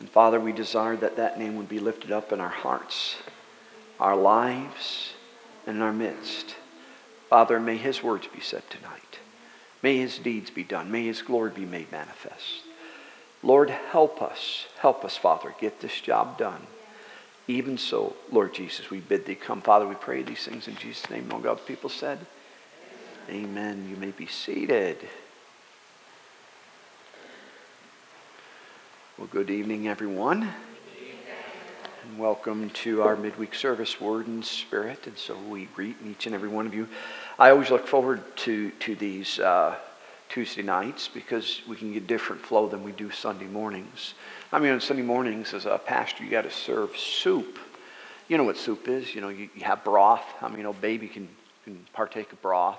And Father, we desire that that name would be lifted up in our hearts, our lives, and in our midst. Father, may his words be said tonight. May his deeds be done. May his glory be made manifest. Lord, help us. Help us, Father, get this job done. Even so, Lord Jesus, we bid thee come. Father, we pray these things in Jesus' name. All God's people said, Amen. You may be seated. Well, good evening, everyone. And welcome to our midweek service, Word and Spirit. And so we greet each and every one of you. I always look forward to, to these uh, Tuesday nights because we can get different flow than we do Sunday mornings. I mean, on Sunday mornings, as a pastor, you got to serve soup. You know what soup is? You know, you, you have broth. I mean, you know, baby can, can partake of broth.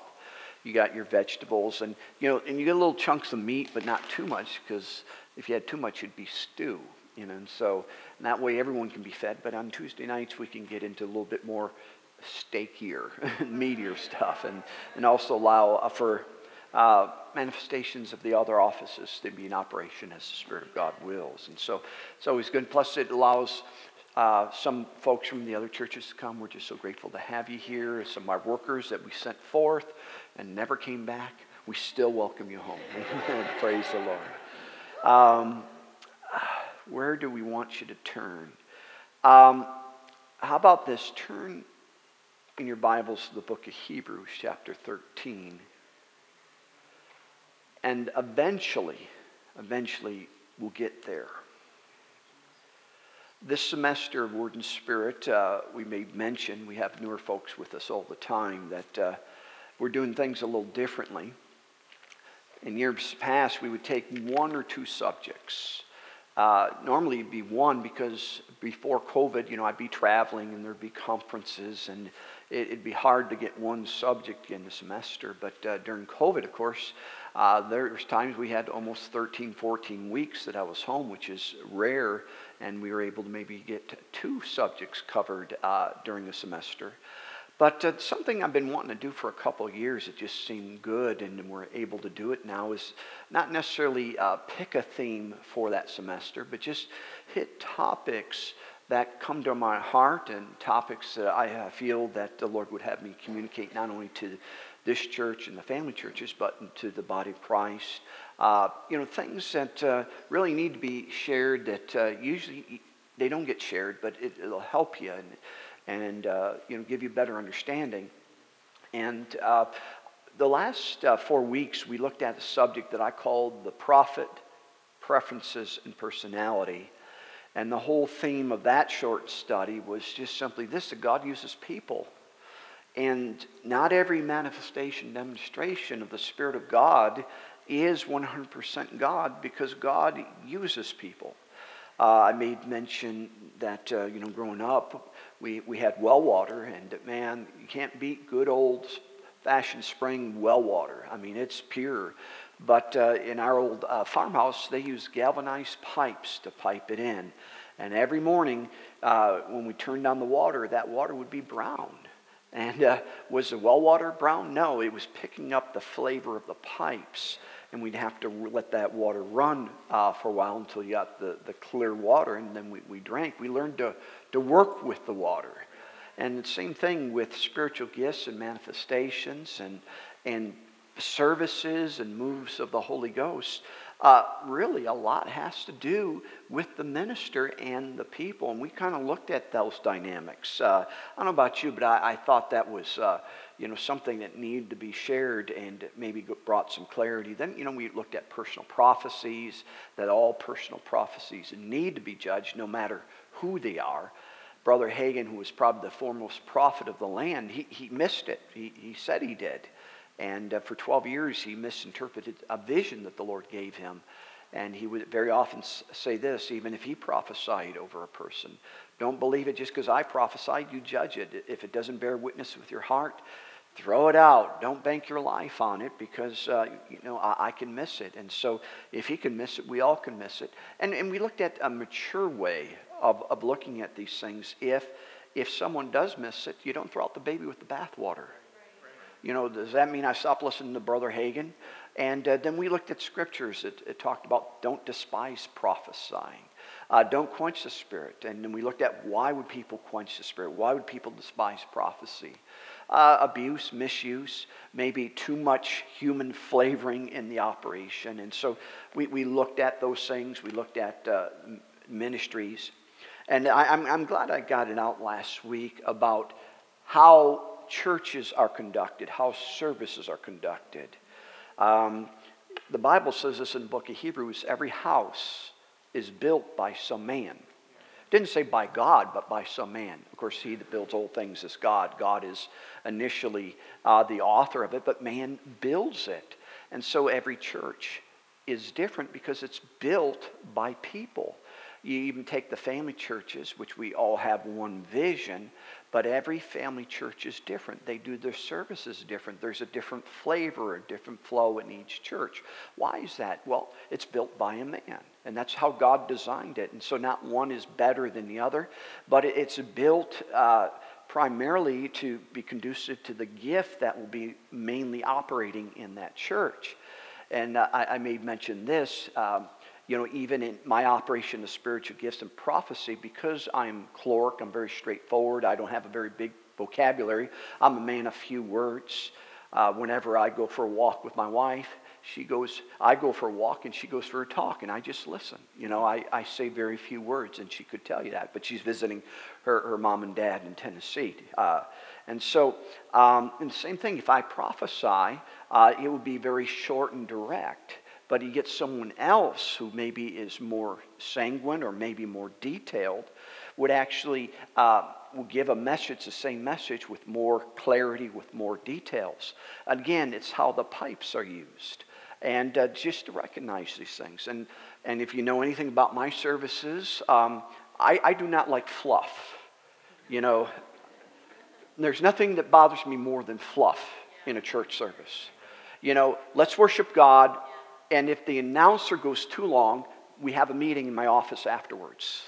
You got your vegetables, and you know, and you get little chunks of meat, but not too much, because if you had too much, it'd be stew. You know, and so and that way everyone can be fed. But on Tuesday nights, we can get into a little bit more steakier, meatier stuff, and and also allow uh, for uh, manifestations of the other offices to be in operation as the Spirit of God wills. And so it's always good. Plus, it allows uh, some folks from the other churches to come. We're just so grateful to have you here. Some of our workers that we sent forth and never came back, we still welcome you home. Praise the Lord. Um, where do we want you to turn? Um, how about this? Turn in your Bibles to the book of Hebrews, chapter 13. And eventually, eventually, we'll get there. This semester of Word and Spirit, uh, we made mention, we have newer folks with us all the time, that uh, we're doing things a little differently. In years past, we would take one or two subjects. Uh, normally, it'd be one because before COVID, you know, I'd be traveling and there'd be conferences and it, would be hard to get one subject in the semester. But uh, during COVID, of course, uh, there was times we had almost 13, 14 weeks that I was home, which is rare, and we were able to maybe get two subjects covered uh, during the semester. But uh, something I've been wanting to do for a couple of years, it just seemed good, and we're able to do it now, is not necessarily uh, pick a theme for that semester, but just hit topics that come to my heart and topics that I feel that the Lord would have me communicate not only to this church and the family churches, but to the body of Christ. Uh, you know, things that uh, really need to be shared that uh, usually they don't get shared, but it, will help you and, and uh, you know, give you better understanding. And uh, the last uh, four weeks, we looked at a subject that I called the prophet, preferences, and personality. And the whole theme of that short study was just simply this that God uses people and not every manifestation, demonstration of the Spirit of God is 100% God because God uses people. Uh, I made mention that, uh, you know, growing up, we, we had well water, and man, you can't beat good old fashioned spring well water. I mean, it's pure. But uh, in our old uh, farmhouse, they used galvanized pipes to pipe it in. And every morning, uh, when we turned on the water, that water would be brown. And uh, was the well water brown? No, it was picking up the flavor of the pipes. And we'd have to let that water run uh, for a while until you got the, the clear water, and then we, we drank. We learned to, to work with the water. And the same thing with spiritual gifts and manifestations and, and services and moves of the Holy Ghost. Uh, really, a lot has to do with the minister and the people. And we kind of looked at those dynamics. Uh, I don't know about you, but I, I thought that was uh, you know, something that needed to be shared and maybe brought some clarity. Then, you know, we looked at personal prophecies, that all personal prophecies need to be judged no matter who they are. Brother Hagin, who was probably the foremost prophet of the land, he, he missed it. He, he said he did. And uh, for 12 years, he misinterpreted a vision that the Lord gave him. And he would very often say this, even if he prophesied over a person don't believe it just because I prophesied, you judge it. If it doesn't bear witness with your heart, throw it out. Don't bank your life on it because, uh, you know, I, I, can miss it. And so if he can miss it, we all can miss it. And, and we looked at a mature way of, of looking at these things. If, if someone does miss it, you don't throw out the baby with the bathwater. You know, does that mean I stop listening to Brother Hagin? And uh, then we looked at scriptures that, that talked about don't despise prophesying. Uh, don't quench the Spirit. And then we looked at why would people quench the Spirit? Why would people despise prophecy? Uh, abuse, misuse, maybe too much human flavoring in the operation. And so we, we looked at those things. We looked at uh, ministries. And I, I'm, I'm glad I got it out last week about how churches are conducted, how services are conducted. Um, the Bible says this in the book of Hebrews every house is built by some man. It didn't say by God, but by some man. Of course, he that builds all things is God. God is initially uh, the author of it, but man builds it. And so every church is different because it's built by people. You even take the family churches, which we all have one vision, but every family church is different. They do their services different. There's a different flavor, a different flow in each church. Why is that? Well, it's built by a man, and that's how God designed it. And so not one is better than the other, but it's built. Uh, primarily to be conducive to the gift that will be mainly operating in that church. And uh, I, I, may mention this. Um, you know, even in my operation of spiritual gifts and prophecy, because I'm choleric, I'm very straightforward, I don't have a very big vocabulary, I'm a man of few words. Uh, whenever I go for a walk with my wife, she goes, I go for a walk and she goes for a talk, and I just listen. You know, I, I say very few words, and she could tell you that, but she's visiting her, her mom and dad in Tennessee. Uh, and so, um, and the same thing, if I prophesy, uh, it would be very short and direct but he gets someone else who maybe is more sanguine or maybe more detailed, would actually uh, will give a message, the same message, with more clarity, with more details. Again, it's how the pipes are used. And uh, just to recognize these things. And, and if you know anything about my services, um, I, I do not like fluff. You know, there's nothing that bothers me more than fluff in a church service. You know, let's worship God and if the announcer goes too long, we have a meeting in my office afterwards.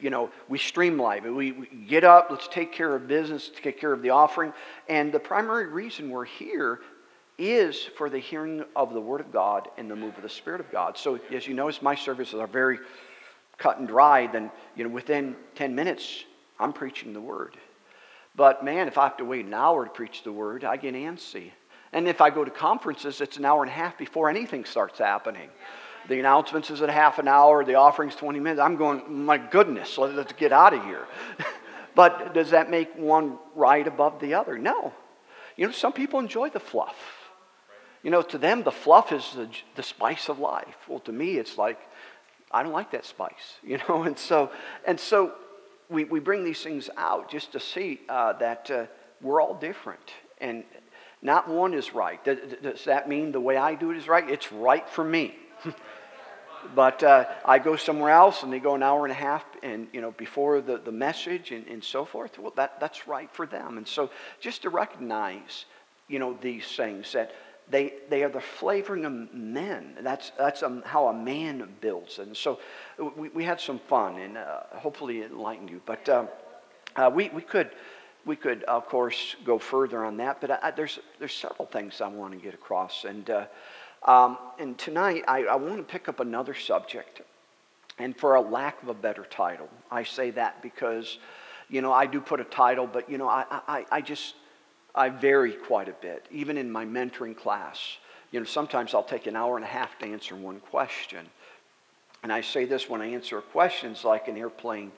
You know, we streamline. We, we get up, let's take care of business, take care of the offering. And the primary reason we're here is for the hearing of the Word of God and the move of the Spirit of God. So, as you notice, my services are very cut and dry. Then, you know, within 10 minutes, I'm preaching the Word. But man, if I have to wait an hour to preach the Word, I get antsy. And if I go to conferences, it's an hour and a half before anything starts happening. The announcements is at half an hour, the offering's 20 minutes. I'm going, my goodness, let's get out of here. but does that make one right above the other? No. You know, some people enjoy the fluff. You know, to them, the fluff is the, the spice of life. Well, to me, it's like, I don't like that spice, you know? And so, and so we, we bring these things out just to see uh, that uh, we're all different. And not one is right. Does that mean the way I do it is right? It's right for me. but uh, I go somewhere else and they go an hour and a half and you know before the, the message and, and so forth. Well, that, that's right for them. And so just to recognize, you know, these things that they, they are the flavoring of men. That's, that's um, how a man builds. And so we, we had some fun and uh, hopefully it enlightened you. But um, uh, we, we could we could, of course, go further on that, but I, there's, there's several things I want to get across. And, uh, um, and tonight, I, I want to pick up another subject. And for a lack of a better title, I say that because, you know, I do put a title, but, you know, I, I, I just, I vary quite a bit, even in my mentoring class. You know, sometimes I'll take an hour and a half to answer one question. And I say this when I answer questions like an airplane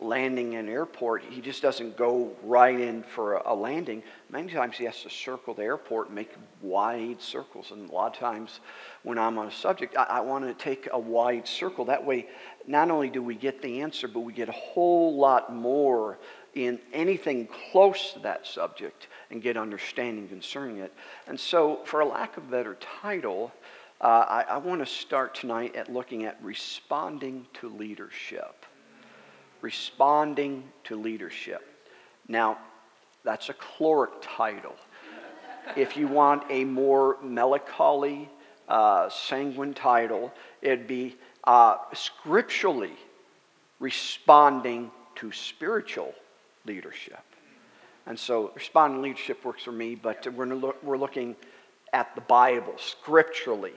landing in an airport, he just doesn't go right in for a, a, landing. Many times he has to circle the airport and make wide circles. And a lot of times when I'm on a subject, I, I want to take a wide circle. That way, not only do we get the answer, but we get a whole lot more in anything close to that subject and get understanding concerning it. And so, for a lack of a better title, uh, I, I want to start tonight at looking at responding to leadership responding to leadership. Now, that's a choleric title. if you want a more melancholy, uh, sanguine title, it'd be uh, scripturally responding to spiritual leadership. And so, responding leadership works for me, but we're, look, we're looking at the Bible scripturally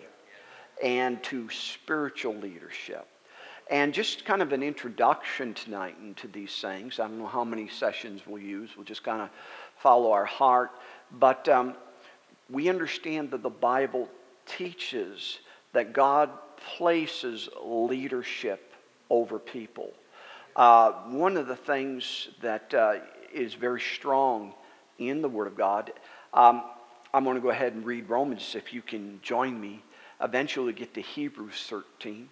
and to spiritual leadership. And just kind of an introduction tonight into these things. I don't know how many sessions we'll use. We'll just kind of follow our heart. But um, we understand that the Bible teaches that God places leadership over people. Uh, one of the things that uh, is very strong in the Word of God, um, I'm going to go ahead and read Romans if you can join me. Eventually get to Hebrews 13.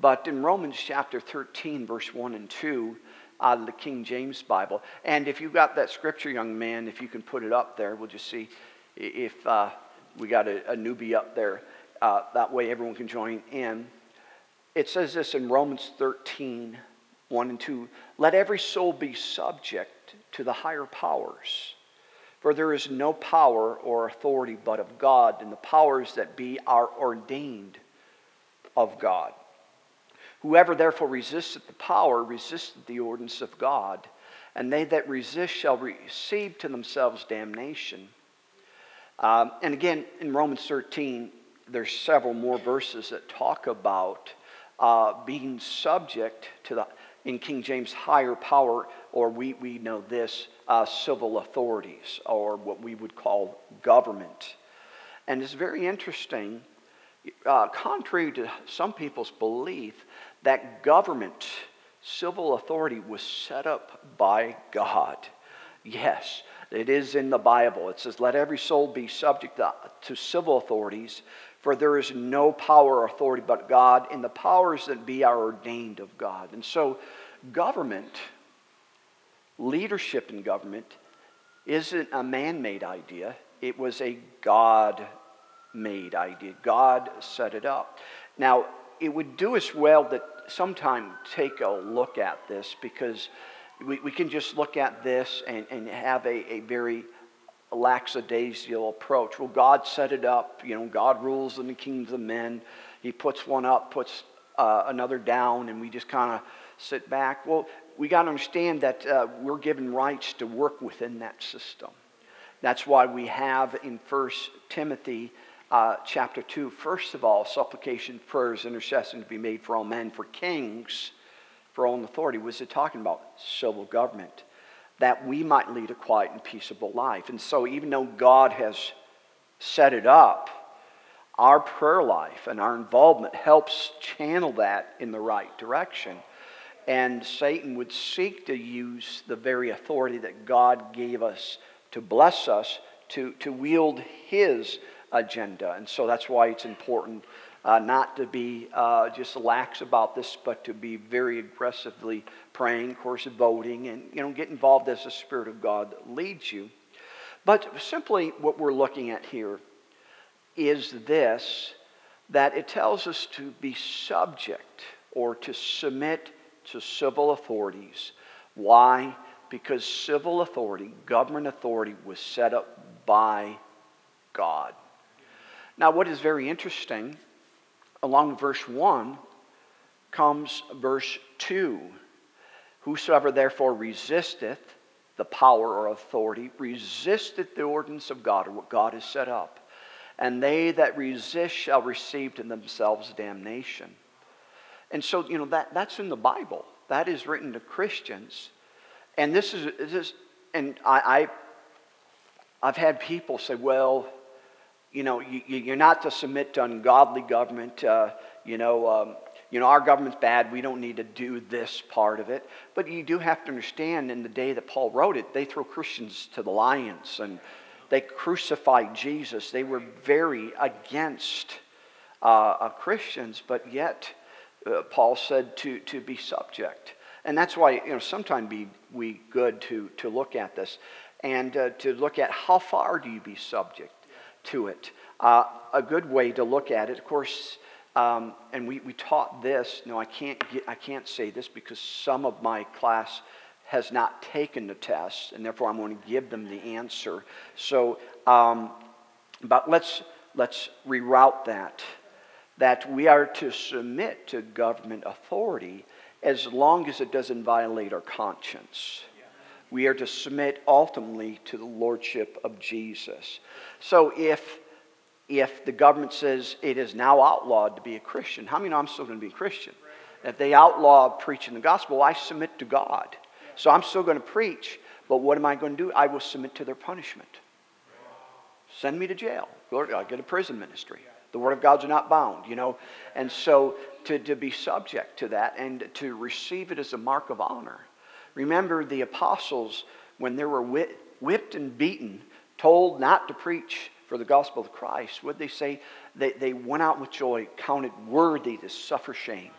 But in Romans chapter 13, verse 1 and 2, out of the King James Bible. And if you've got that scripture, young man, if you can put it up there, we'll just see if uh, we got a, a, newbie up there. Uh, that way everyone can join in. It says this in Romans 13, 1 and 2 Let every soul be subject to the higher powers. For there is no power or authority but of God, and the powers that be are ordained of God. Whoever therefore resisteth the power resisteth the ordinance of God, and they that resist shall receive to themselves damnation. Um, and again, in Romans 13, there's several more verses that talk about uh, being subject to the, in King James, higher power, or we, we know this, uh, civil authorities, or what we would call government. And it's very interesting, uh, contrary to some people's belief, that government, civil authority, was set up by God. Yes, it is in the Bible. It says, Let every soul be subject to civil authorities, for there is no power or authority but God, and the powers that be are ordained of God. And so, government, leadership in government, isn't a man made idea, it was a God made idea. God set it up. Now, it would do us well to sometime take a look at this because we, we can just look at this and, and have a, a very lackadaisical approach. Well, God set it up. You know, God rules in the kingdoms of men. He puts one up, puts uh, another down, and we just kind of sit back. Well, we got to understand that uh, we're given rights to work within that system. That's why we have in First Timothy uh, chapter 2, first of all, supplication, prayers, intercession to be made for all men, for kings, for all in authority. Was it talking about civil government? That we might lead a quiet and peaceable life. And so, even though God has set it up, our prayer life and our involvement helps channel that in the right direction. And Satan would seek to use the very authority that God gave us to bless us to, to wield his agenda. And so that's why it's important uh, not to be uh, just lax about this, but to be very aggressively praying, of course, voting, and you know, get involved as the Spirit of God leads you. But simply what we're looking at here is this that it tells us to be subject or to submit to civil authorities. Why? Because civil authority, government authority, was set up by God. Now, what is very interesting, along verse 1 comes verse 2. Whosoever therefore resisteth the power or authority, resisteth the ordinance of God, or what God has set up. And they that resist shall receive to themselves damnation. And so, you know, that, that's in the Bible. That is written to Christians. And this is, this, and I, I, I've had people say, well, you know, you, are not to submit to ungodly government. Uh, you know, um, you know, our government's bad. We don't need to do this part of it. But you do have to understand, in the day that Paul wrote it, they throw Christians to the lions and they crucified Jesus. They were very against uh, uh, Christians, but yet uh, Paul said to, to be subject. And that's why, you know, sometimes be we good to, to look at this and uh, to look at how far do you be subject to it. Uh, a good way to look at it, of course, um, and we, we taught this. No, I can't, get, I can't say this because some of my class has not taken the test, and therefore I'm going to give them the answer. So, um, but let's, let's reroute that. That we are to submit to government authority as long as it doesn't violate our conscience we are to submit ultimately to the lordship of Jesus. So if if the government says it is now outlawed to be a Christian, how many know I'm still going to be a Christian? If they outlaw preaching the gospel, I submit to God. So I'm still going to preach, but what am I going to do? I will submit to their punishment. Send me to jail. Lord, I get a prison ministry. The word of God's not bound, you know. And so to, to be subject to that and to receive it as a mark of honor. Remember the apostles, when they were whipped and beaten, told not to preach for the gospel of Christ, would they say? They, they went out with joy, counted worthy to suffer shame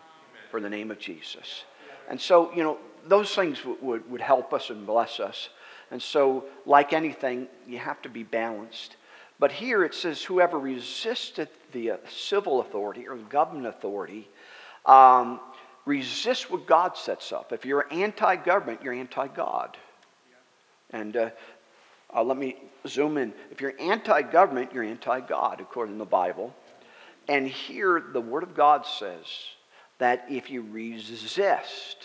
for the name of Jesus. And so, you know, those things would, would, help us and bless us. And so, like anything, you have to be balanced. But here it says, whoever resisted the uh, civil authority or government authority um, resists what God sets up. If you're anti government, you're anti God. And uh, uh, let me zoom in. If you're anti government, you're anti God, according to the Bible. And here the Word of God says that if you resist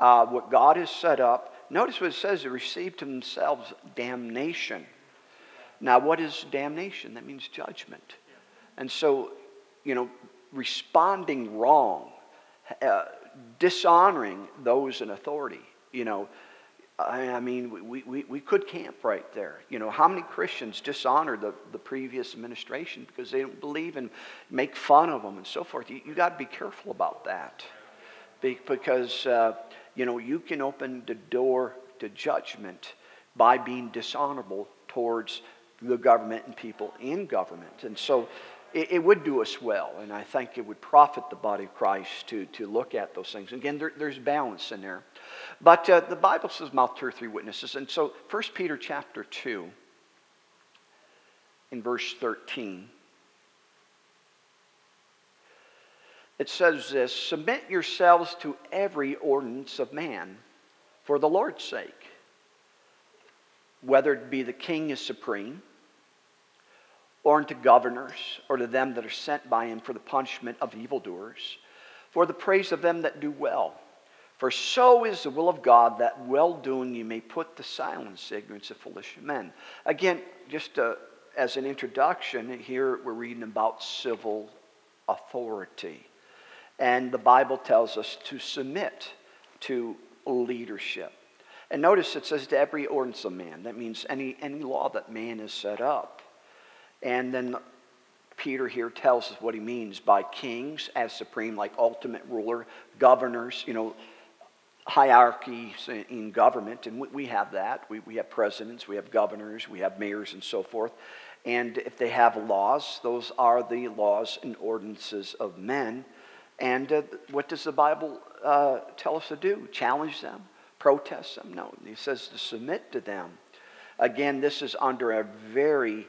uh, what God has set up, notice what it says they receive to themselves damnation. Now, what is damnation? That means judgment. And so, you know, responding wrong, uh, dishonoring those in authority, you know, I mean, we, we, we could camp right there. You know, how many Christians dishonor the, the previous administration because they don't believe and make fun of them and so forth? You, you got to be careful about that because, uh, you know, you can open the door to judgment by being dishonorable towards the government and people in government. And so it, it, would do us well, and I think it would profit the body of Christ to, to look at those things. Again, there, there's balance in there. But uh, the Bible says mouth two or three witnesses. And so 1 Peter chapter 2, in verse 13, it says this Submit yourselves to every ordinance of man for the Lord's sake, whether it be the king is supreme, or unto governors, or to them that are sent by him for the punishment of evildoers, for the praise of them that do well. For so is the will of God that well doing you may put to silence the ignorance of foolish men. Again, just uh, as an introduction, here we're reading about civil authority. And the Bible tells us to submit to leadership. And notice it says to every ordinance of man. That means any, any law that man has set up. And then Peter here tells us what he means by kings as supreme, like ultimate ruler, governors, you know, hierarchies in government, and we have that. We, we have presidents, we have governors, we have mayors, and so forth. And if they have laws, those are the laws and ordinances of men. And uh, what does the Bible uh, tell us to do? Challenge them? Protest them? No. He says to submit to them. Again, this is under a very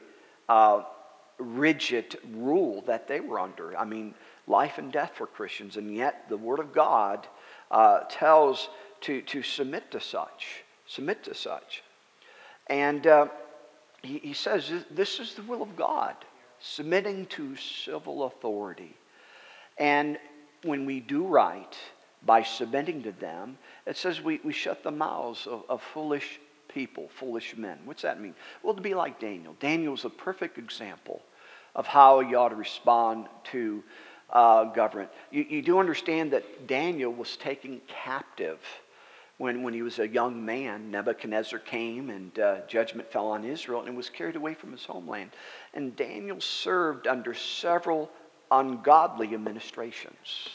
uh, rigid rule that they were under. I mean, life and death for Christians, and yet the Word of God uh, tells to, to submit to such. Submit to such. And uh, he, he says this is the will of God, submitting to civil authority. And when we do right by submitting to them, it says we, we shut the mouths of, of foolish people, foolish men. What's that mean? Well, to be like Daniel. Daniel is a perfect example of how you ought to respond to uh, government. You, you do understand that Daniel was taken captive when, when he was a young man. Nebuchadnezzar came and uh, judgment fell on Israel and was carried away from his homeland. And Daniel served under several ungodly administrations.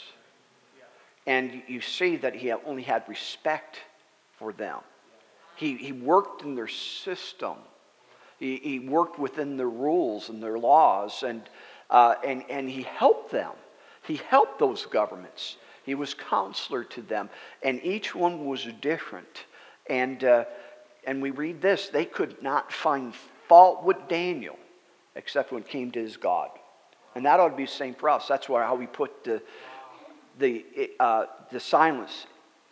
And you see that he only had respect for them. He, he worked in their system. He, worked within their rules and their laws. And uh, and, and he helped them. He helped those governments. He was counselor to them. And each one was different. And, uh, and we read this they could not find fault with Daniel except when it came to his God. And that ought to be the same for us. That's why how we put the, the, uh, the silence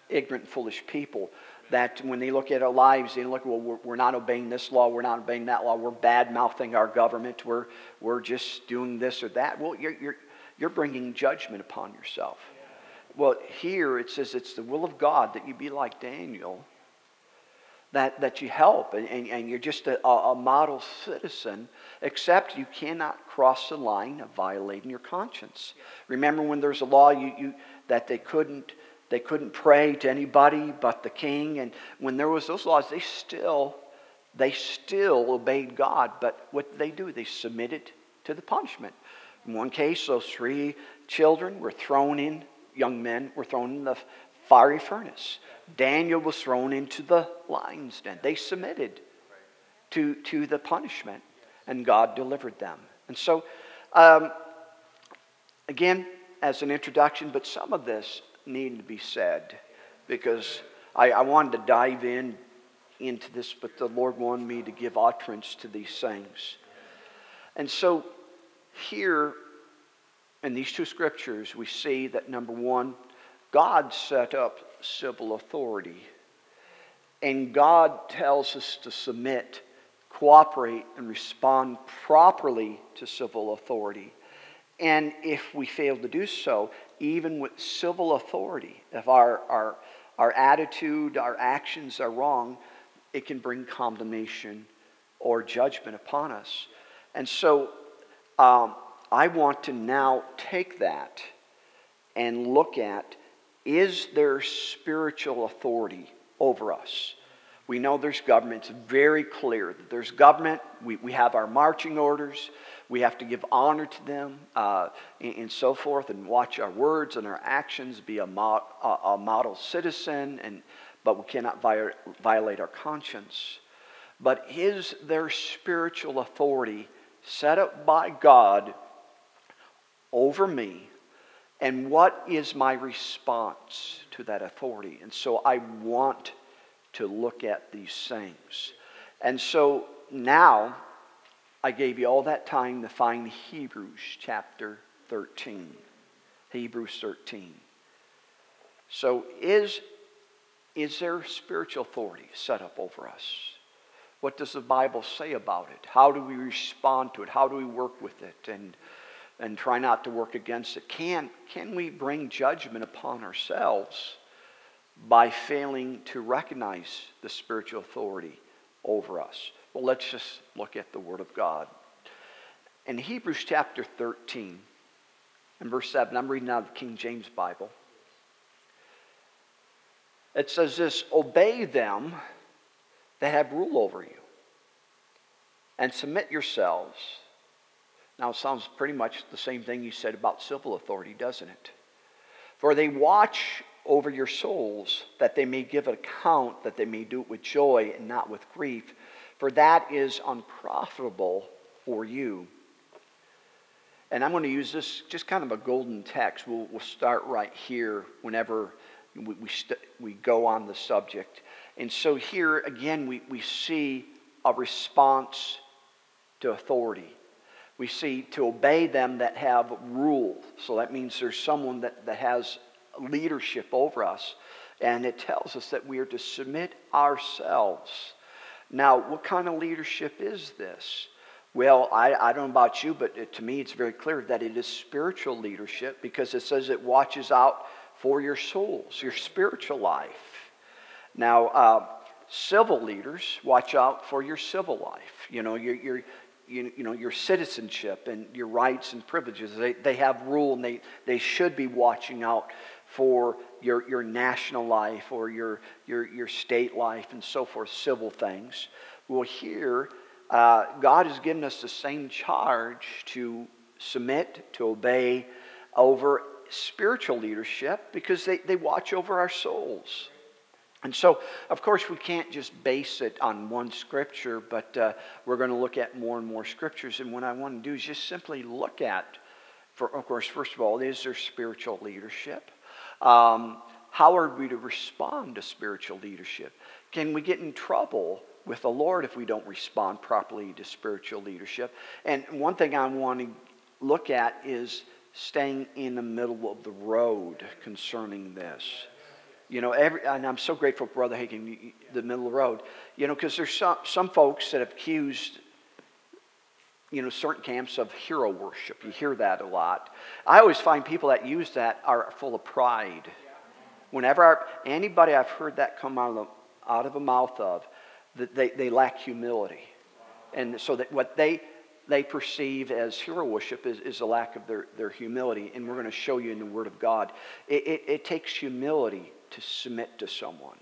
ignorant, foolish people that when they look at our lives, they look, well, we're, we're not obeying this law, we're not obeying that law, we're bad mouthing our government, we're, we're just doing this or that. Well, you're, you're, you're bringing judgment upon yourself. Well, here it says it's the will of God that you be like Daniel, that, that you help, and, and, and you're just a, a model citizen, except you cannot cross the line of violating your conscience. Remember when there's a law, you, you that they couldn't they couldn't pray to anybody but the king. And when there was those laws, they still they still obeyed God. But what did they do? They submitted to the punishment. In one case, those three children were thrown in, young men were thrown in the fiery furnace. Daniel was thrown into the lion's den. They submitted to, to the punishment, and God delivered them. And so, um, again, as an introduction, but some of this needed to be said because I, I wanted to dive in into this, but the Lord wanted me to give utterance to these things. And so, here in these two scriptures, we see that number one, God set up civil authority. And God tells us to submit, cooperate, and respond properly to civil authority. And if we fail to do so, even with civil authority, if our, our, our attitude, our actions are wrong, it can bring condemnation or judgment upon us. And so um, I want to now take that and look at is there spiritual authority over us? We know there's government. It's very clear that there's government. We, we have our marching orders. We have to give honor to them uh, and, and, so forth and watch our words and our actions, be a, mo- a, a model citizen, and, but we cannot vi- violate our conscience. But is there spiritual authority set up by God over me? And what is my response to that authority? And so I want to look at these things. And so now I gave you all that time to find Hebrews chapter 13. Hebrews 13. So is, is there spiritual authority set up over us? What does the Bible say about it? How do we respond to it? How do we work with it? And, and try not to work against it. Can, can we bring judgment upon ourselves by failing to recognize the spiritual authority over us. Well, let's just look at the Word of God. In Hebrews chapter 13, and verse 7, I'm reading out of the King James Bible. It says this Obey them that have rule over you, and submit yourselves. Now, it sounds pretty much the same thing you said about civil authority, doesn't it? For they watch over your souls, that they may give account, that they may do it with joy and not with grief, for that is unprofitable for you. And I'm going to use this just kind of a golden text. We'll, we'll start right here whenever we, we, st- we go on the subject. And so here again, we, we see a response to authority. We see to obey them that have rule. So that means there's someone that, that has leadership over us. And it tells us that we are to submit ourselves. Now, what kind of leadership is this? Well, I, I don't know about you, but it, to me it's very clear that it is spiritual leadership because it says it watches out for your souls, your spiritual life. Now, uh, civil leaders watch out for your civil life. You know, your, your, you, you know, your citizenship and your rights and privileges. They, they have rule and they, they should be watching out for your, your national life or your, your, your state life and so forth, civil things. Well, here, uh, God has given us the same charge to submit, to obey over spiritual leadership because they, they watch over our souls. And so, of course, we can't just base it on one scripture, but uh, we're going to look at more and more scriptures. And what I want to do is just simply look at, for, of course, first of all, is there spiritual leadership? Um, how are we to respond to spiritual leadership? Can we get in trouble with the Lord if we don't respond properly to spiritual leadership? And one thing I want to look at is staying in the middle of the road concerning this. You know, every, and I'm so grateful, for Brother Hagin, the middle of the road. You know, because there's some, some folks that have accused you know, certain camps of hero worship. You hear that a lot. I always find people that use that are full of pride. Whenever our, anybody I've heard that come out of the, out of the mouth of, that they, they lack humility. And so that what they, they perceive as hero worship is, is a lack of their, their humility. And we're going to show you in the Word of God. It, it, it takes humility to submit to someone.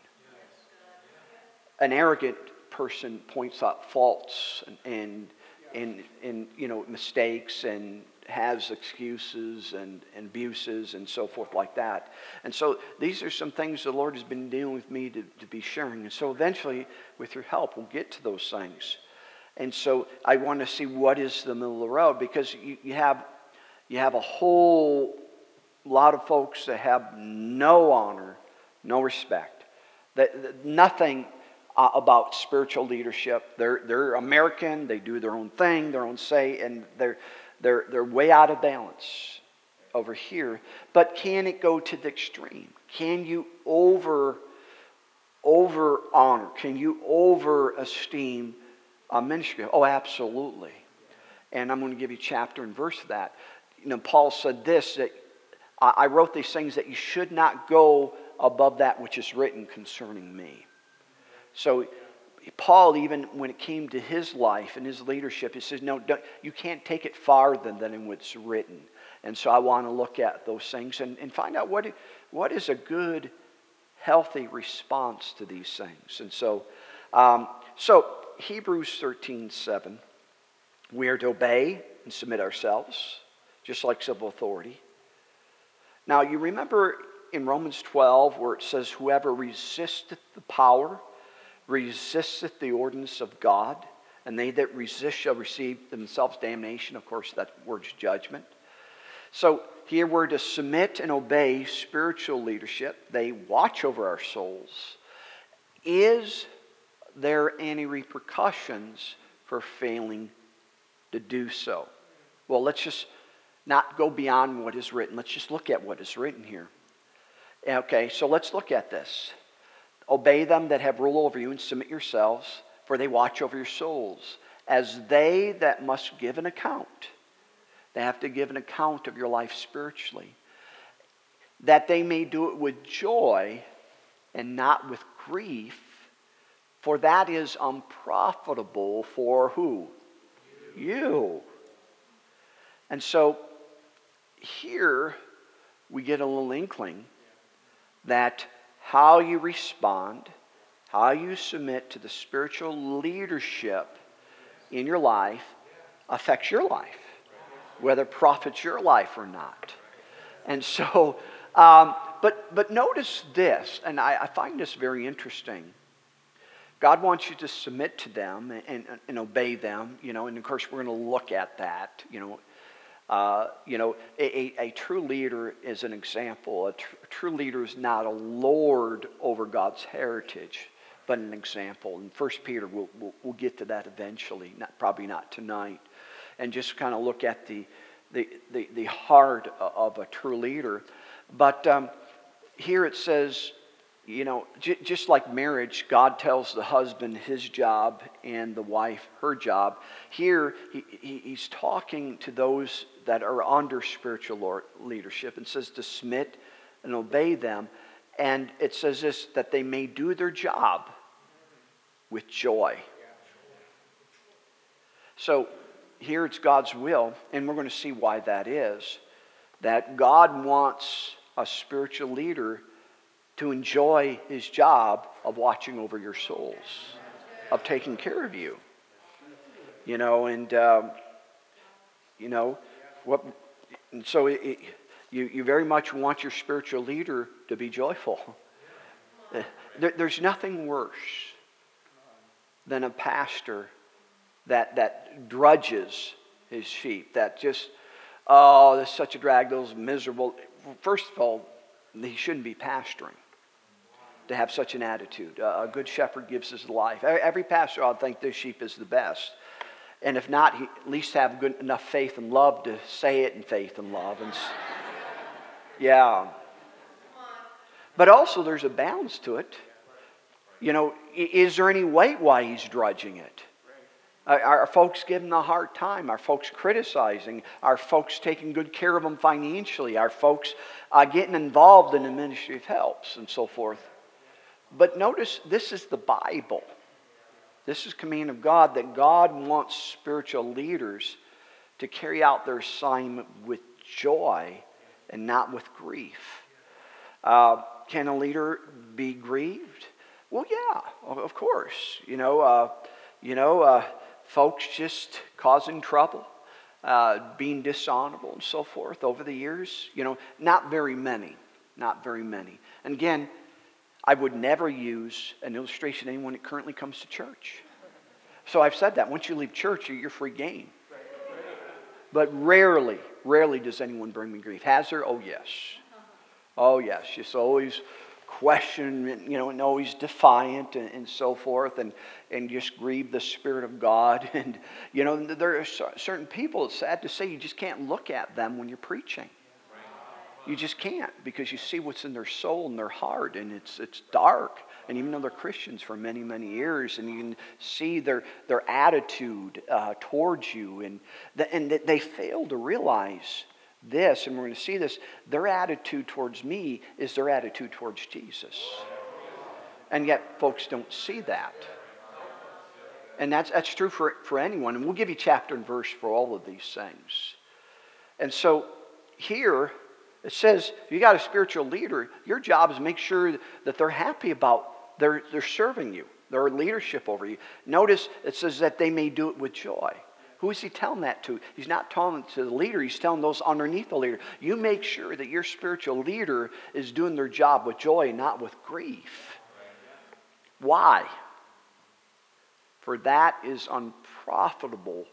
An arrogant person points out faults and, and, and, and you know, mistakes and has excuses and, and, abuses and so forth like that. And so these are some things the Lord has been dealing with me to, to be sharing. And so eventually, with your help, we'll get to those things. And so I want to see what is the middle of the road because you, you, have, you have a whole lot of folks that have no honor, no respect, that, that nothing uh, about spiritual leadership. They're, they're American, they do their own thing, their own say, and they're, they're, they're way out of balance over here. But can it go to the extreme? Can you over, over honor? Can you over esteem a ministry? Oh, absolutely. And I'm going to give you chapter and verse of that. You know, Paul said this that I wrote these things that you should not go above that which is written concerning me. So Paul, even when it came to his life and his leadership, he says, No, you can't take it farther than what's written. And so I want to look at those things and, and find out what, what is a good, healthy response to these things. And so, um, so Hebrews 13 7, we are to obey and submit ourselves, just like civil authority. Now, you remember in Romans 12 where it says, Whoever resisteth the power, resisteth the ordinance of God, and they that resist shall receive themselves damnation. Of course, that word's judgment. So here we're to submit and obey spiritual leadership. They watch over our souls. Is there any repercussions for failing to do so? Well, let's just not go beyond what is written. Let's just look at what is written here. Okay, so let's look at this. Obey them that have rule over you and submit yourselves, for they watch over your souls, as they that must give an account. They have to give an account of your life spiritually, that they may do it with joy and not with grief, for that is unprofitable for who? You. you. And so here we get a little inkling that how you respond, how you submit to the spiritual leadership in your life affects your life, whether it profits your life or not. And so, um, but, but notice this, and I, I, find this very interesting. God wants you to submit to them and, and, and obey them, you know, and of course we're going to look at that, you know, uh, you know, a, a, true leader is an example. A, tr- a, true leader is not a lord over God's heritage, but an example. And First Peter, we'll, we'll, we'll, get to that eventually, not, probably not tonight. And just kind of look at the, the, the, the heart of a true leader. But um, here it says, you know, j- just like marriage, God tells the husband his job and the wife her job. Here, he, he, he's talking to those that are under spiritual leadership and says to submit and obey them. And it says this that they may do their job with joy. So here it's God's will, and we're going to see why that is. That God wants a spiritual leader to enjoy his job of watching over your souls, of taking care of you. You know, and, um, you know, what, and so it, it, you, you very much want your spiritual leader to be joyful. There, there's nothing worse than a pastor that, that drudges his sheep, that just, oh, this is such a drag, those miserable. First of all, he shouldn't be pastoring to have such an attitude. a good shepherd gives his life. Every pastor to think this sheep is the best. And if not, at least have good enough faith and love to say it in faith and love. And yeah. But also, there's a balance to it. You know, is there any weight why he's drudging it? Are, folks giving a hard time? Are folks criticizing? Are folks taking good care of them financially? Are folks uh, getting involved in the ministry of helps and so forth? But notice this is the Bible. This is command of God that God wants spiritual leaders to carry out their assignment with joy and not with grief. Uh, can a leader be grieved? Well, yeah, of course. You know, uh, you know, uh, folks just causing trouble, uh, being dishonorable, and so forth over the years. You know, not very many, not very many. And again, I would never use an illustration of anyone that currently comes to church. So I've said that. Once you leave church, you're free game. But rarely, rarely does anyone bring me grief. Has there? Oh, yes. Oh, yes. Just always question, you know, and always defiant and, and, so forth, and, and just grieve the Spirit of God. And, you know, there are certain people, it's sad to say, you just can't look at them when you're preaching. You just can't because you see what's in their soul and their heart, and it's, it's dark. And even though they're Christians for many, many years, and you can see their, their attitude uh, towards you, and, the, and they fail to realize this, and we're going to see this, their attitude towards me is their attitude towards Jesus. And yet, folks don't see that. And that's, that's true for, for anyone. And we'll give you chapter and verse for all of these things. And so here, it says if you got a spiritual leader, your job is make sure that they're happy about they're, they're serving you, their leadership over you. Notice it says that they may do it with joy. Who is he telling that to? He's not telling it to the leader, he's telling those underneath the leader. You make sure that your spiritual leader is doing their job with joy, not with grief. Why? For that is unprofitable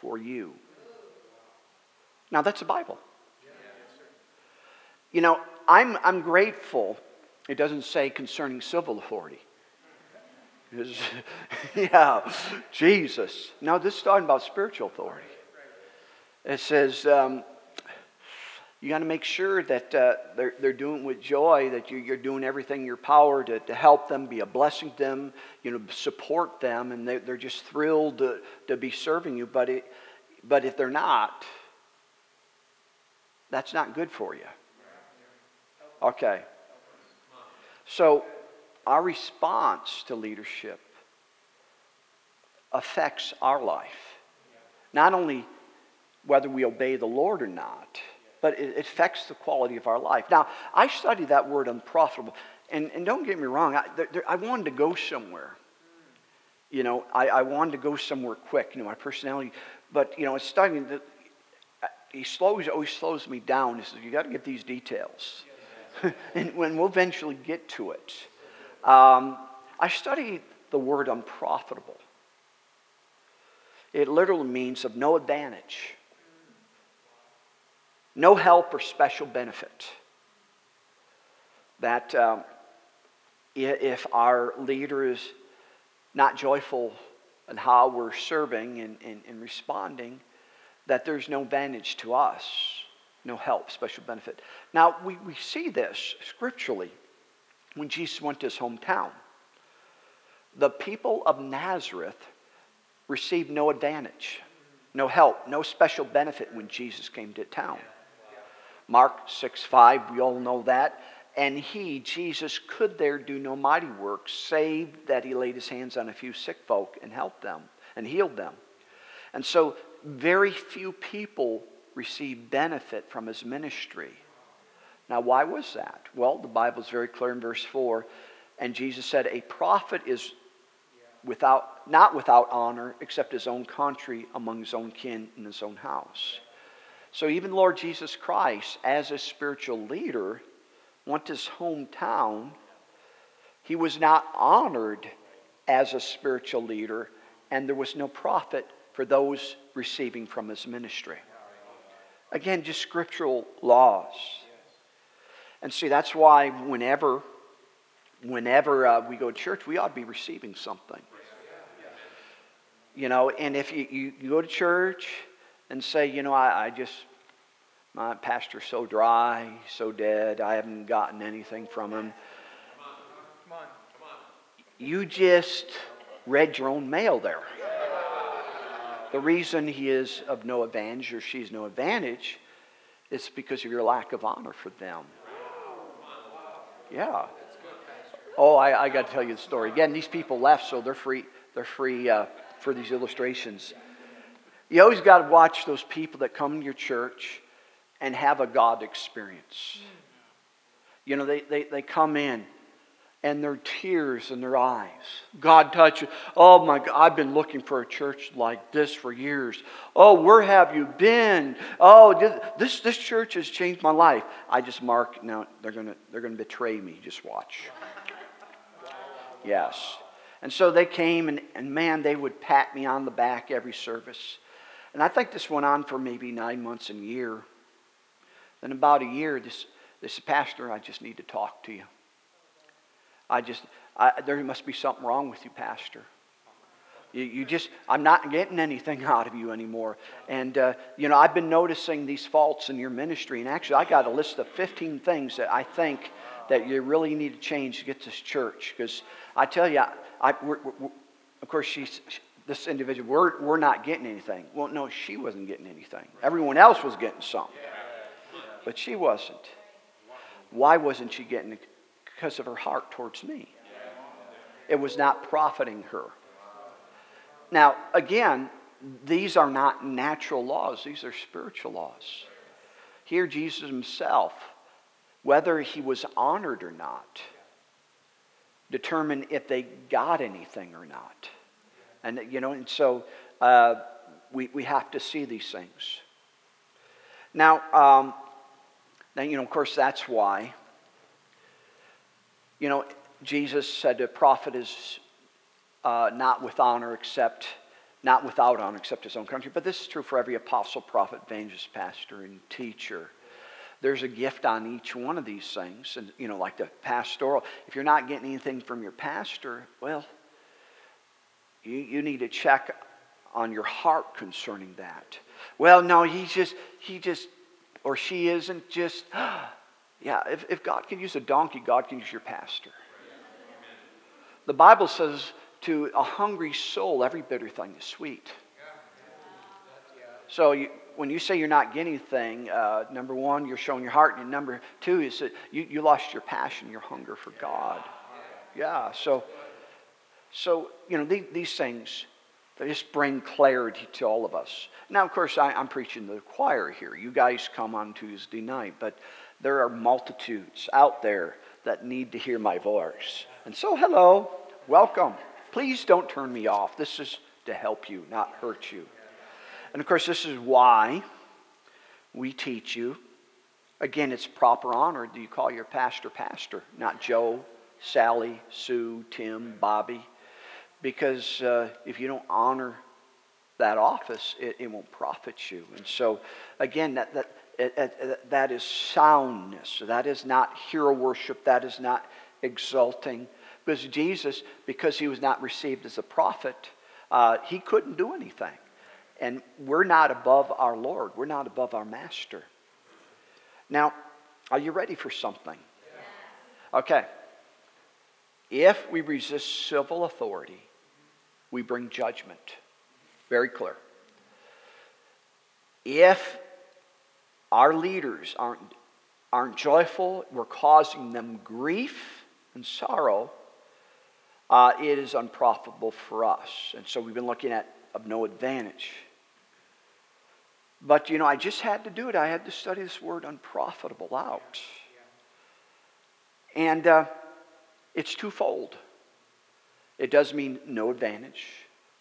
for you. Now, that's the Bible. You know, I'm, I'm grateful. It doesn't say concerning civil authority. yeah, Jesus. Now, this is talking about spiritual authority. It says um, you got to make sure that uh, they're, they're doing with joy, that you, are doing everything in your power to, to help them, be a blessing to them, you know, support them, and they, they're just thrilled to, to be serving you. But, it, but if they're not, that's not good for you. Okay. So, our response to leadership affects our life. Not only whether we obey the Lord or not, but it affects the quality of our life. Now, I study that word unprofitable, and, and don't get me wrong, I, there, I wanted to go somewhere. You know, I, I wanted to go somewhere quick, you know, my personality, but, you know, it's studying that uh, he slows, always slows me down. He says, you got to get these details. and when we'll eventually get to it. Um, I studied the word unprofitable. It literally means of no advantage, no help or special benefit. That um, if our leader is not joyful in how we're serving and, and, and responding, that there's no advantage to us, no help, special benefit. Now, we, we see this scripturally when Jesus went to his hometown. The people of Nazareth received no advantage, no help, no special benefit when Jesus came to town. Mark 6 5, we all know that. And he, Jesus, could there do no mighty works, save that he laid his hands on a few sick folk and helped them and healed them. And so, very few people received benefit from his ministry. Now, why was that? Well, the Bible is very clear in verse 4. And Jesus said, A prophet is without, not without honor except his own country, among his own kin, in his own house. So, even Lord Jesus Christ, as a spiritual leader, went his hometown. He was not honored as a spiritual leader, and there was no profit for those receiving from his ministry. Again, just scriptural laws. And see, that's why whenever, whenever uh, we go to church, we ought to be receiving something. You know, and if you, you, you go to church and say, you know, I, I just, my pastor's so dry, so dead, I haven't gotten anything from him. You just read your own mail there. The reason he is of no advantage or she's no advantage is because of your lack of honor for them. Yeah. Oh, I, I got to tell you the story. Again, these people left, so they're free. they're free uh, for these illustrations. You always got to watch those people that come to your church and have a God experience. You know, they, they, they come in and their tears in their eyes. God touch you. Oh my God, I've been looking for a church like this for years. Oh, where have you been? Oh, this, this church has changed my life. I just mark, now they're going to they're gonna betray me. Just watch. Yes. And so they came, and, and man, they would pat me on the back every service. And I think this went on for maybe nine months and a year. Then about a year, this, this pastor, I just need to talk to you. I just, I, there must be something wrong with you, Pastor. You, you just, I'm not getting anything out of you anymore. And, uh, you know, I've been noticing these faults in your ministry. And actually, I got a list of 15 things that I think that you really need to change to get this church. Because I tell you, I, we're, we're, of course, she's, this individual, we're, we're not getting anything. Well, no, she wasn't getting anything. Everyone else was getting something. But she wasn't. Why wasn't she getting it? Because of her heart towards me. It was not profiting her. Now, again, these are not natural laws, these are spiritual laws. Here, Jesus himself, whether he was honored or not, determined if they got anything or not. And, you know, and so uh, we, we have to see these things. Now, um, now, you know, of course, that's why you know, Jesus said a prophet is uh, not with honor except, not without honor except his own country. But this is true for every apostle, prophet, evangelist, pastor, and teacher. There's a gift on each one of these things. And, you know, like the pastoral, if you're not getting anything from your pastor, well, you, you need to check on your heart concerning that. Well, no, he's just, he just, or she isn't just, Yeah, if, if God can use a donkey, God can use your pastor. The Bible says to a hungry soul, every bitter thing is sweet. So you, when you say you're not getting anything, uh, number one, you're showing your heart, and number two is that you, you lost your passion, your hunger for God. Yeah, so, so you know, these, these things, they just bring clarity to all of us. Now, of course, I, I'm preaching to the choir here. You guys come on Tuesday night, but there are multitudes out there that need to hear my voice. And so, hello, welcome. Please don't turn me off. This is to help you, not hurt you. And of course, this is why we teach you. Again, it's proper honor. Do you call your pastor pastor, not Joe, Sally, Sue, Tim, Bobby? Because uh, if you don't honor that office, it, it won't profit you. And so, again, that, that it, it, that is soundness. That is not hero worship. That is not exalting. Because Jesus, because he was not received as a prophet, uh, he couldn't do anything. And we're not above our Lord, we're not above our Master. Now, are you ready for something? Okay. If we resist civil authority, we bring judgment. Very clear. If our leaders aren't, aren't joyful, we're causing them grief and sorrow, uh, it is unprofitable for us. And so we've been looking at of no advantage. But, you know, I just had to do it. I had to study this word unprofitable out. And uh, it's twofold. It does mean no advantage,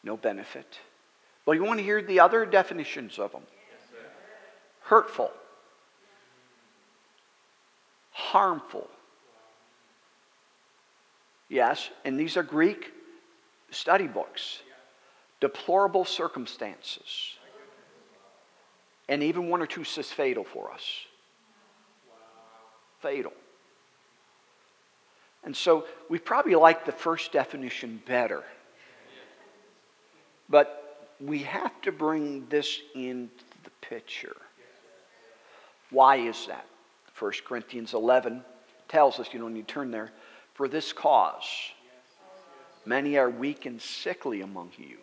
no benefit. Well, you want to hear the other definitions of them hurtful, harmful. Yes, and these are Greek study books. Deplorable circumstances. And even one or two says fatal for us. Fatal. And so we probably like the first definition better. But we have to bring this into the picture. Why is that? 1 Corinthians 11 tells us, you don't need to turn there, for this cause many are weak and sickly among you,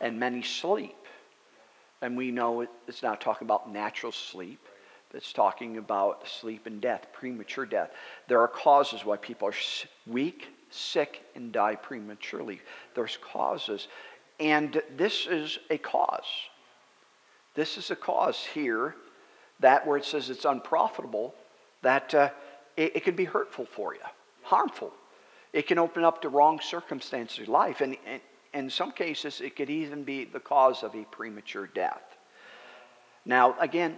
and many sleep. And we know it's not talking about natural sleep, it's talking about sleep and death, premature death. There are causes why people are weak sick and die prematurely. There's causes. And this is a cause. This is a cause here, that where it says it's unprofitable, that uh, it, it, can be hurtful for you, harmful. It can open up to wrong circumstances of life. And, and, in some cases, it could even be the cause of a premature death. Now, again,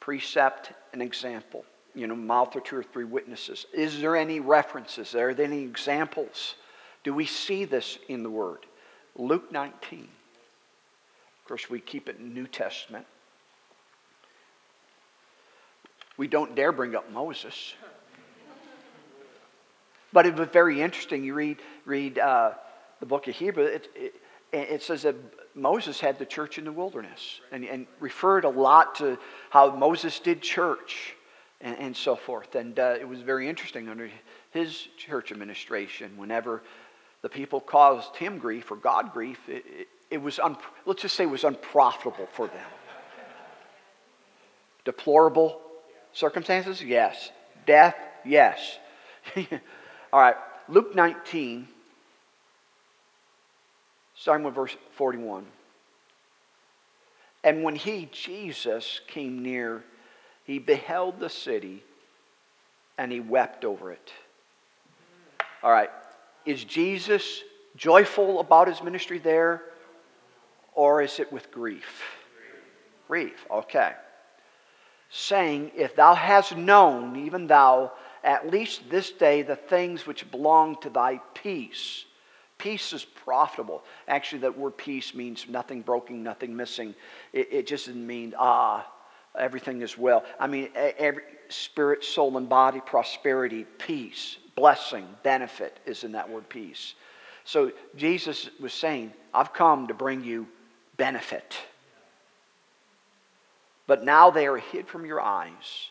precept and example. You know, mouth or two or three witnesses. Is there any references? Are there any examples? Do we see this in the Word? Luke 19. Of course, we keep it in New Testament. We don't dare bring up Moses. But it was very interesting. You read, read uh, the book of Hebrew, it, it, it says that Moses had the church in the wilderness and, and referred a lot to how Moses did church and, and so forth. And uh, it was very interesting under his church administration, whenever the people caused him grief or God grief, it, it, was, un, let's just say, it was unprofitable for them. Deplorable circumstances? Yes. Death? Yes. All right, Luke 19 starting with verse 41. And when he, Jesus, came near, he beheld the city and he wept over it. All right, is Jesus joyful about his ministry there or is it with grief? Grief, okay. Saying, If thou hast known, even thou, at least this day, the things which belong to thy peace Peace is profitable. Actually, that word peace means nothing broken, nothing missing. It, it just doesn't mean, ah, everything is well. I mean, every spirit, soul, and body, prosperity, peace, blessing, benefit is in that word peace. So Jesus was saying, I've come to bring you benefit. But now they are hid from your eyes.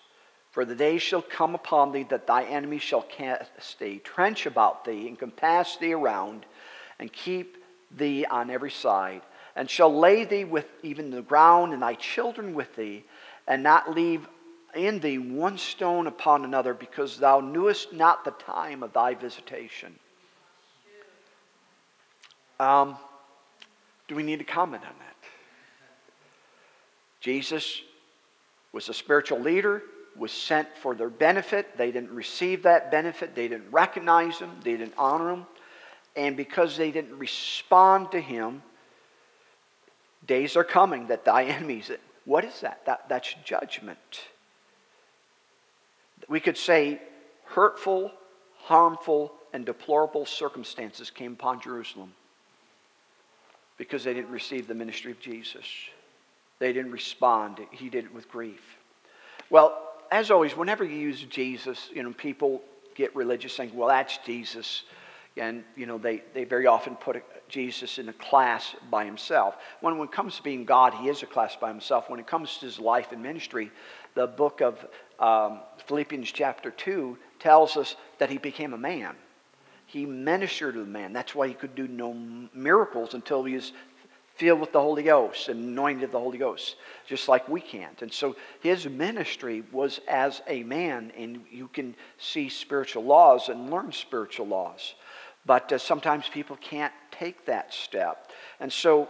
For the day shall come upon thee that thy enemy shall cast a trench about thee and compass thee around and keep thee on every side, and shall lay thee with even the ground, and thy children with thee, and not leave in thee one stone upon another, because thou knewest not the time of thy visitation. Um, do we need to comment on that? Jesus was a spiritual leader, was sent for their benefit. They didn't receive that benefit, they didn't recognize him, they didn't honor him. And because they didn't respond to him, days are coming that thy enemies. What is that? that that's judgment. We could say hurtful, harmful, and deplorable circumstances came upon Jerusalem because they didn't receive the ministry of Jesus. They didn't respond. He did it with grief. Well, as always, whenever you use Jesus, you know, people get religious saying, well, that's Jesus. And, you know, they, they very often put Jesus in a class by himself. When, when it comes to being God, he is a class by himself. When it comes to his life and ministry, the book of um, Philippians chapter 2 tells us that he became a man. He ministered to the man. That's why he could do no miracles until he was filled with the Holy Ghost and anointed of the Holy Ghost, just like we can't. And so his ministry was as a man, and you can see spiritual laws and learn spiritual laws. But uh, sometimes people can't take that step. And so,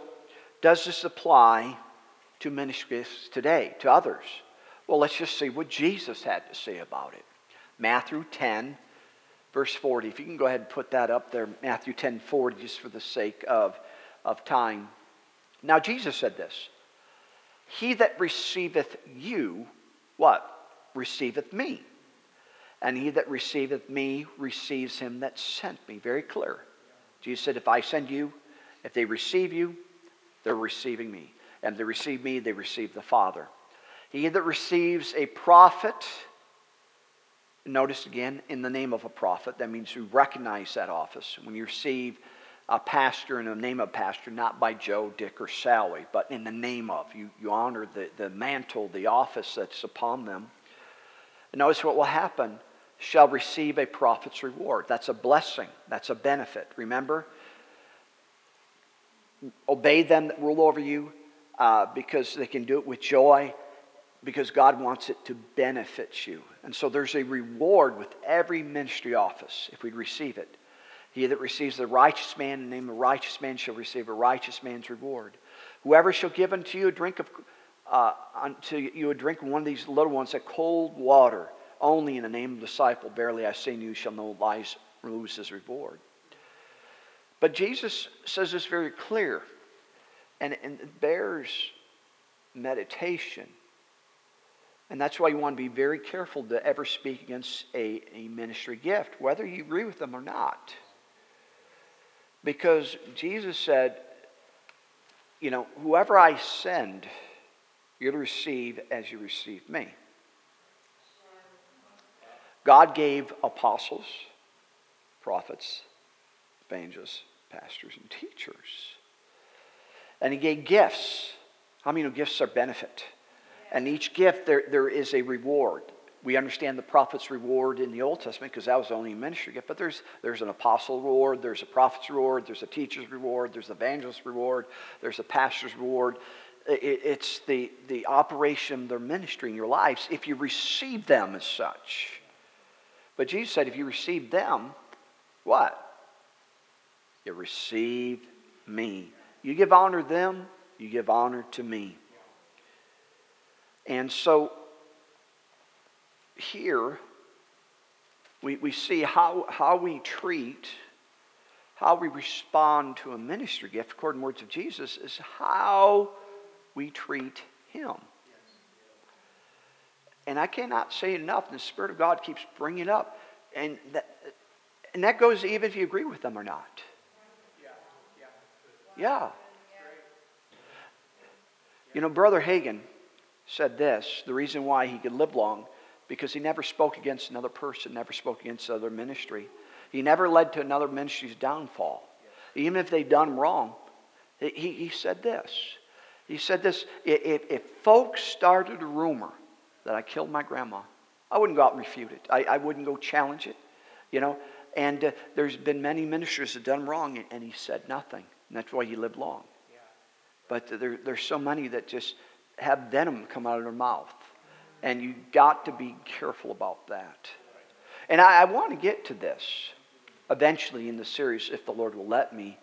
does this apply to ministries today, to others? Well, let's just see what Jesus had to say about it. Matthew 10, verse 40. If you can go ahead and put that up there, Matthew 10, 40, just for the sake of, of time. Now, Jesus said this He that receiveth you, what? Receiveth me and he that receiveth me receives him that sent me. Very clear. Jesus said, If I send you, if they receive you, they're receiving me. And they receive me, they receive the Father. He that receives a prophet, notice again, in the name of a prophet, that means you recognize that office. When you receive a pastor in the name of pastor, not by Joe, Dick, or Sally, but in the name of. You, you honor the, the mantle, the office that's upon them. And notice what will happen shall receive a prophet's reward. That's a blessing, that's a benefit. Remember? Obey them that rule over you uh, because they can do it with joy, because God wants it to benefit you. And so there's a reward with every ministry office if we receive it. He that receives the righteous man in the name of a righteous man shall receive a righteous man's reward. Whoever shall give unto you a drink of uh, unto you a drink of one of these little ones a cold water, only in the name of the disciple, verily I say you, shall no lies lose his reward. But Jesus says this very clear, and, and it bears meditation. And that's why you want to be very careful to ever speak against a, a ministry gift, whether you agree with them or not. Because Jesus said, you know, whoever I send, you'll receive as you receive me. God gave apostles, prophets, evangelists, pastors, and teachers. And he gave gifts. How many know gifts are benefit? And each gift, there, there is a reward. We understand the prophet's reward in the Old Testament because that was only a ministry gift, but there's, there's an apostle reward, there's a prophet's reward, there's a teacher's reward, there's an evangelist's reward, there's a pastor's reward. It, it's the, the operation of their ministry in your lives if you receive them as such. But Jesus said, if you receive them, what? You receive me. You give honor to them, you give honor to me. And so here we, we see how, how we treat, how we respond to a ministry gift, according to words of Jesus, is how we treat him. And I cannot say enough, and the Spirit of God keeps bringing it up. And that, and that goes even if you agree with them or not. Yeah. You know, Brother Hagin said this the reason why he could live long, because he never spoke against another person, never spoke against other ministry. He never led to another ministry's downfall. Even if they'd done wrong, he, he said this. He said this if, if folks started a rumor that I killed my grandma, I wouldn't go out and refute it. I, I wouldn't go challenge it, you know. And uh, there's been many ministers that done wrong, and he said nothing. And that's why he lived long. But there, there's so many that just have venom come out of their mouth. And you got to be careful about that. And I, I want to get to this eventually in the series, if the Lord will let me.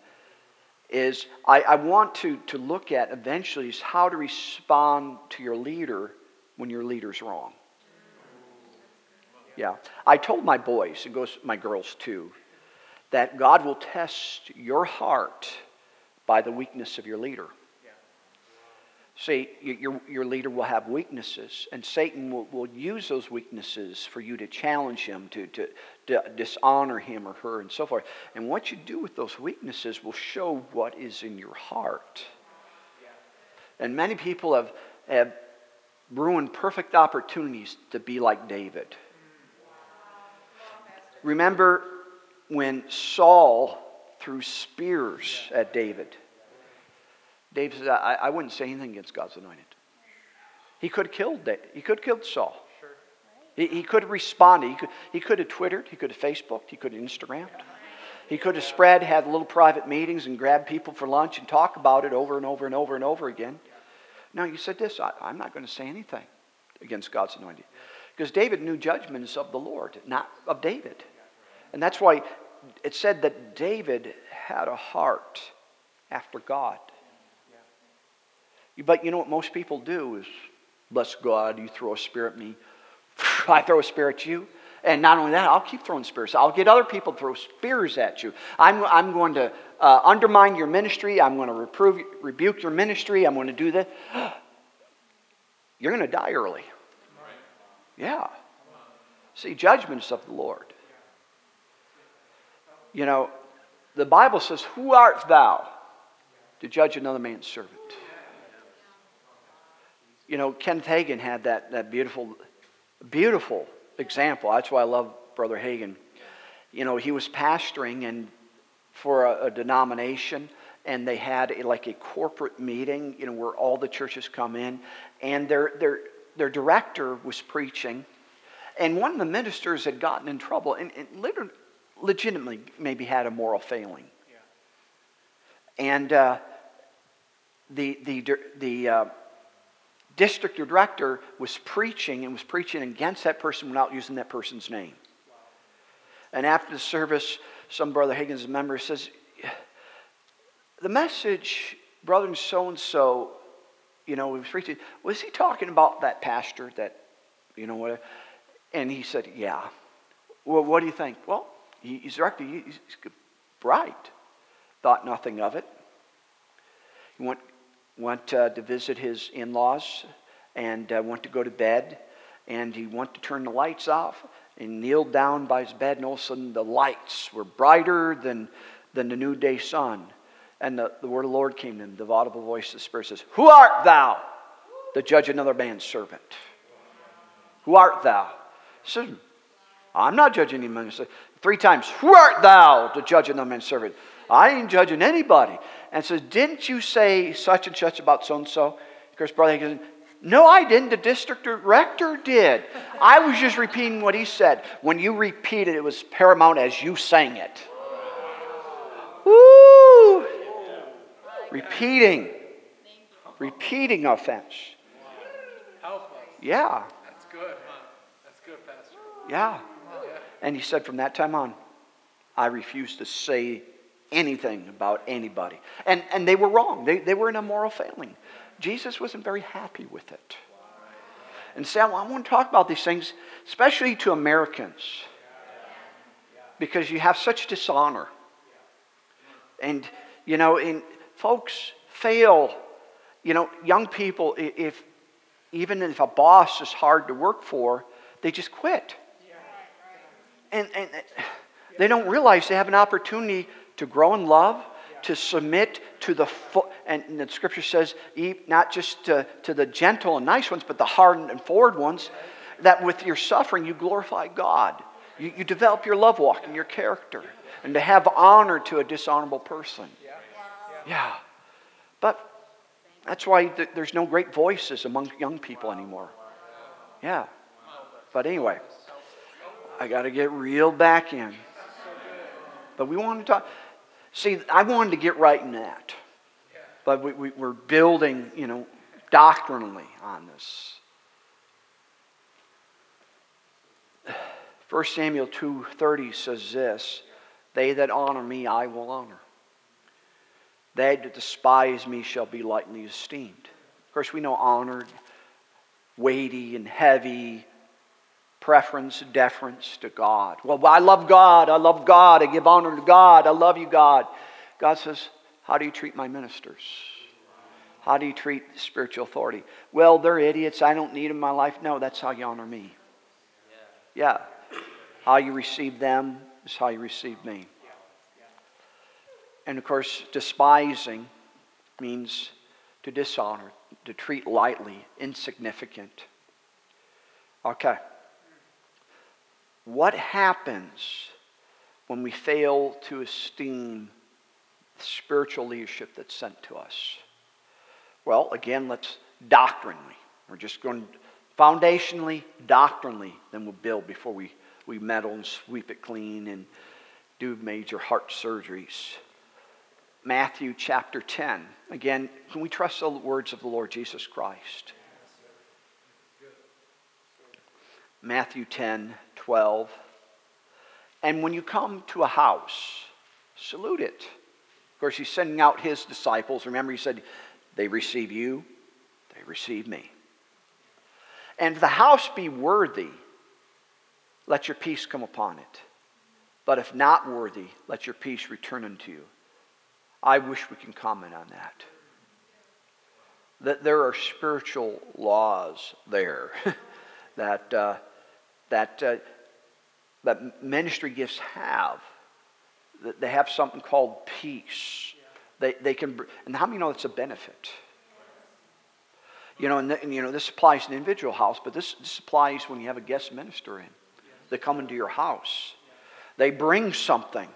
Is I, I want to, to look at eventually is how to respond to your leader when your leader's wrong. Yeah. I told my boys, it goes my girls too, that God will test your heart by the weakness of your leader. See, your, your leader will have weaknesses, and Satan will, will use those weaknesses for you to challenge him, to, to, to dishonor him or her, and so forth. And what you do with those weaknesses will show what is in your heart. And many people have, have ruined perfect opportunities to be like David. Remember when Saul threw spears at David? David said, I, I wouldn't say anything against God's anointed. He could have killed. He could have killed Saul. Sure. He, he could have responded. He could, he could have Twittered. He could have Facebooked. He could have Instagrammed. He could have spread, had little private meetings, and grabbed people for lunch and talk about it over and over and over and over again. Now, you said this I, I'm not going to say anything against God's anointed. Because David knew judgment is of the Lord, not of David. And that's why it said that David had a heart after God. But you know what most people do is, bless God, you throw a spear at me. I throw a spear at you. And not only that, I'll keep throwing spears. I'll get other people to throw spears at you. I'm, I'm going to uh, undermine your ministry. I'm going to reprove, rebuke your ministry. I'm going to do that. You're going to die early. Yeah. See, judgment's of the Lord. You know, the Bible says, Who art thou to judge another man's servant? You know, Kenneth Hagin had that, that beautiful, beautiful example. That's why I love Brother Hagin. You know, he was pastoring and for a, a denomination, and they had a, like a corporate meeting, you know, where all the churches come in, and their, their, their director was preaching, and one of the ministers had gotten in trouble and, and literally, legitimately maybe had a moral failing. Yeah. And uh, the, the, the uh, district director was preaching and was preaching against that person without using that person's name. And after the service, some Brother Hagin's member says, the message, brother so and so, you know, was preaching, was he talking about that pastor that, you know, what? And he said, yeah. Well, what do you think? Well, he's director, he's bright. Thought nothing of it. He went, went uh, to visit his in laws and uh, went to go to bed. And he went to turn the lights off and kneeled down by his bed. And all of a sudden, the lights were brighter than, than the noonday sun. And the, the word of the Lord came to him. The audible voice of the Spirit says, Who art thou to judge another man's servant? Who art thou? He says, I'm not judging any man. Three times, Who art thou to judge another man's servant? I ain't judging anybody. And says, Didn't you say such and such about so and so? Course, brother goes, No, I didn't. The district director did. I was just repeating what he said. When you repeated, it was paramount as you sang it. Woo! Repeating. Repeating offense. Yeah. That's good, huh? That's good, Pastor. Yeah. And he said, from that time on, I refuse to say anything about anybody. And, and they were wrong. They, they were an immoral family. Jesus wasn't very happy with it. And so I want to talk about these things, especially to Americans, because you have such dishonor. And, you know, and folks fail. You know, young people, if even if a boss is hard to work for, they just quit. And, and uh, they don't realize they have an opportunity to grow in love, to submit to the, fo- and the scripture says, not just to, to the gentle and nice ones, but the hardened and forward ones, that with your suffering you glorify God. You, you develop your love walk and your character, and to have honor to a dishonorable person. Yeah. But that's why th- there's no great voices among young people anymore. Yeah. But anyway, I got to get reeled back in. But we want to talk. See, I wanted to get right in that. But we, we, we're building, you know, doctrinally on this. 1 Samuel 2.30 says this, They that honor me, I will honor. They that despise me shall be lightly esteemed. Of course, we know honored, weighty, and heavy, preference, deference to God. Well, I love God. I love God. I give honor to God. I love you, God. God says, How do you treat my ministers? How do you treat spiritual authority? Well, they're idiots. I don't need them in my life. No, that's how you honor me. Yeah. How you receive them is how you receive me. And of course, despising means to dishonor, to treat lightly, insignificant. Okay. What happens when we fail to esteem the spiritual leadership that's sent to us? Well, again, let's doctrinally. We're just going foundationally, doctrinally, then we'll build before we, we meddle and sweep it clean and do major heart surgeries. Matthew chapter 10. Again, can we trust the words of the Lord Jesus Christ? Matthew 10, 12. And when you come to a house, salute it. Of course, he's sending out his disciples. Remember, he said, They receive you, they receive me. And the house be worthy, let your peace come upon it. But if not worthy, let your peace return unto you. I wish we can comment on that. That there are spiritual laws there that, uh, that uh, that ministry gifts have. They have something called peace. They, they can, and how many know it's a benefit? You know, and, and, you know, this applies in the individual house, but this, this applies when you have a guest minister in. They come into your house. They bring something.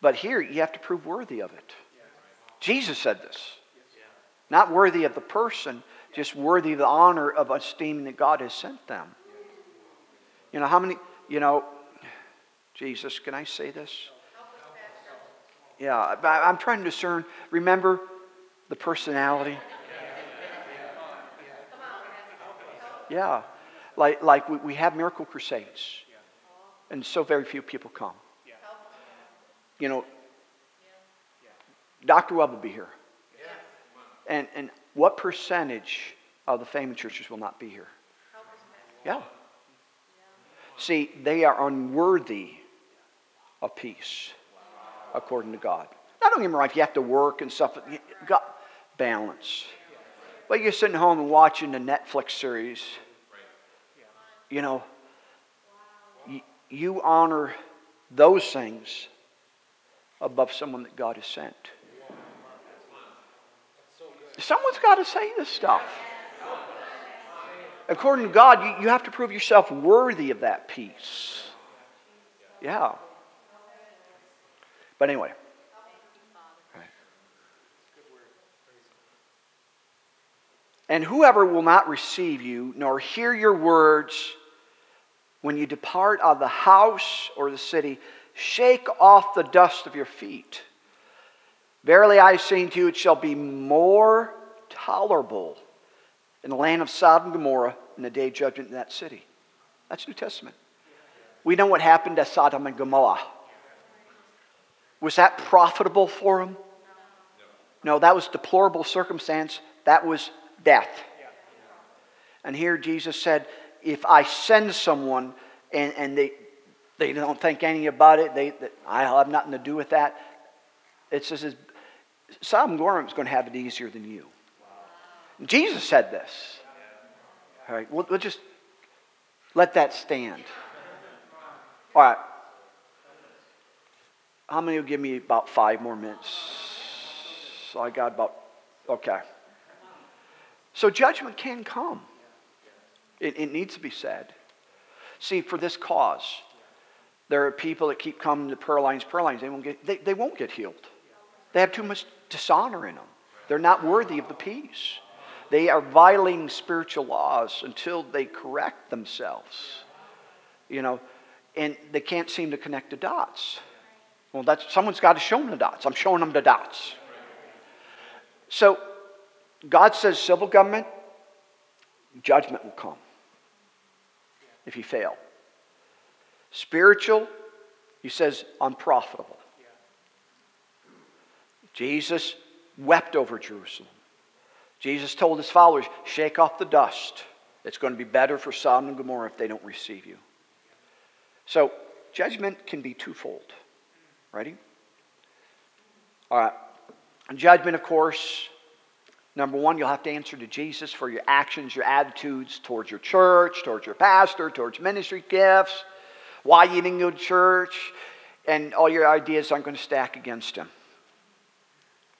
But here, you have to prove worthy of it. Jesus said this. Not worthy of the person, just worthy of the honor of esteeming that God has sent them. You know, how many, you know, Jesus, can I say this? Yeah, I'm trying to discern. Remember the personality? Yeah. Like, like we have miracle crusades, and so very few people come. You know, Dr. Webb will be here. And, and what percentage of the family churches will not be here? Yeah. See, they are unworthy of peace, according to God. I don't get me wrong, if you have to work and stuff, got balance. But you're sitting home and watching the Netflix series, you know, you, you honor those things above someone that God has sent. Someone's got to say this stuff. According to God, you, you have to prove yourself worthy of that peace. Yeah. But anyway. And whoever will not receive you, nor hear your words, when you depart out of the house or the city, shake off the dust of your feet. Verily I say to you, it shall be more tolerable in the land of Sodom and Gomorrah in the day of judgment in that city. That's New Testament. We know what happened to Sodom and Gomorrah. Was that profitable for them? No, that was deplorable circumstance. That was death. And here Jesus said, if I send someone and, and they, they don't think anything about it, they, they, I have nothing to do with that, it says Sodom and Gomorrah is going to have it easier than you. Jesus said this. All right, we'll, we'll just let that stand. All right. How many will give me about five more minutes? So I got about, okay. So judgment can come. It, it needs to be said. See, for this cause, there are people that keep coming to prayer lines, prayer lines, they won't get, they, they won't get healed. They have too much dishonor in them. They're not worthy of the peace. They are violating spiritual laws until they correct themselves. You know, and they can't seem to connect the dots. Well, that's someone's got to show them the dots. I'm showing them the dots. So God says civil government, judgment will come if you fail. Spiritual, he says unprofitable. Jesus wept over Jerusalem. Jesus told his followers, shake off the dust. It's going to be better for Sodom and Gomorrah if they don't receive you. So, judgment can be twofold. Ready? All right. Judgment, of course, number one, you'll have to answer to Jesus for your actions, your attitudes towards your church, towards your pastor, towards ministry gifts, why you didn't go to church, and all your ideas aren't going to stack against him.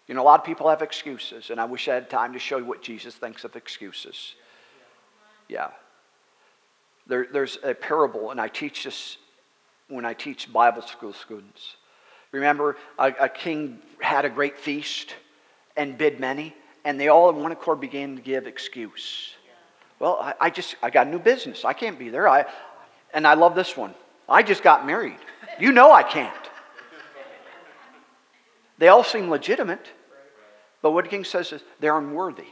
You know, a lot of people have excuses, and I wish I had time to show you what Jesus thinks of excuses. Yeah. There, there's a parable, and I teach this when I teach Bible school students. Remember, a, a king had a great feast and bid many, and they all in one accord began to give excuse. Well, I, I just I got a new business. I can't be there. I, and I love this one. I just got married. You know I can't. They all seem legitimate. But what king says is they're unworthy.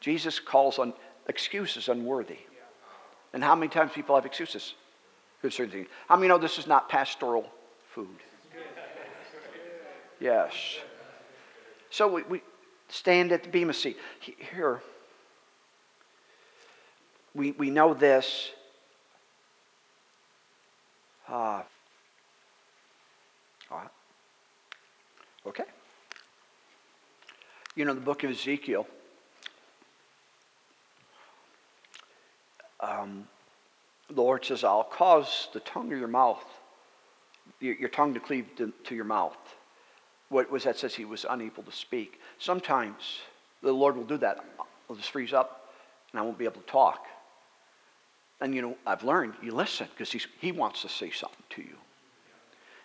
Jesus calls on excuses unworthy. And how many times people have excuses concerning things? How many know this is not pastoral food? Yes. So we, we stand at the Bema seat. Here, we, we know this. Uh, all right. Okay. You know, the book of Ezekiel, um, the Lord says, I'll cause the tongue of your mouth, your, your tongue to cleave to, to, your mouth. What was that says he was unable to speak. Sometimes the Lord will do that. I'll just freeze up and I won't be able to talk. And you know, I've learned you listen because he wants to say something to you.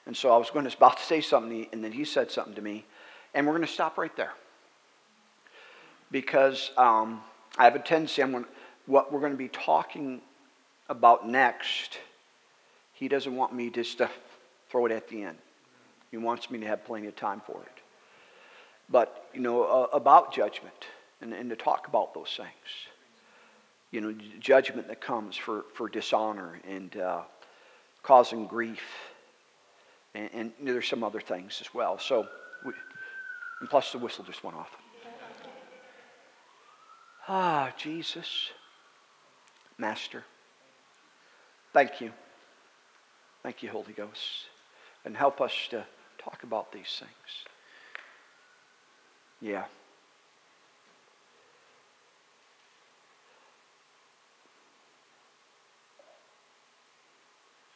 And so I was going to about to say something, and then he said something to me, and we're going to stop right there because um, I have a tendency, I'm going what we're going to be talking about next, he doesn't want me just to throw it at the end. He wants me to have plenty of time for it. But, you know, uh, about judgment and, and to talk about those things. You know, judgment that comes for, for dishonor and uh, causing grief And, and there's some other things as well. So, we, and plus the whistle just went off. Ah, Jesus, Master, thank you. Thank you, Holy Ghost. And help us to talk about these things. Yeah.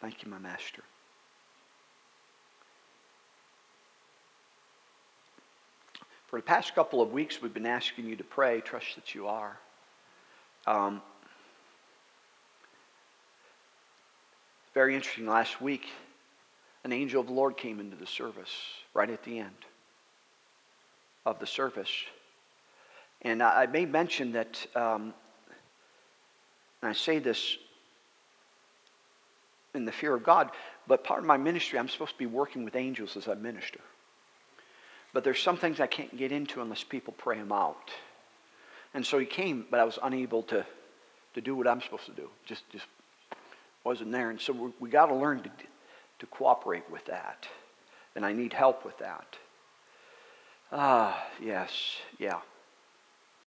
Thank you, my Master. For the past couple of weeks, we've been asking you to pray. Trust that you are. Um, very interesting. Last week, an angel of the Lord came into the service right at the end of the service. And I may mention that, um, and I say this in the fear of God, but part of my ministry, I'm supposed to be working with angels as I minister. But there's some things I can't get into unless people pray them out. And so he came, but I was unable to, to do what I'm supposed to do. Just, just wasn't there. And so we, we got to learn to, to cooperate with that. And I need help with that. Ah, yes, yeah.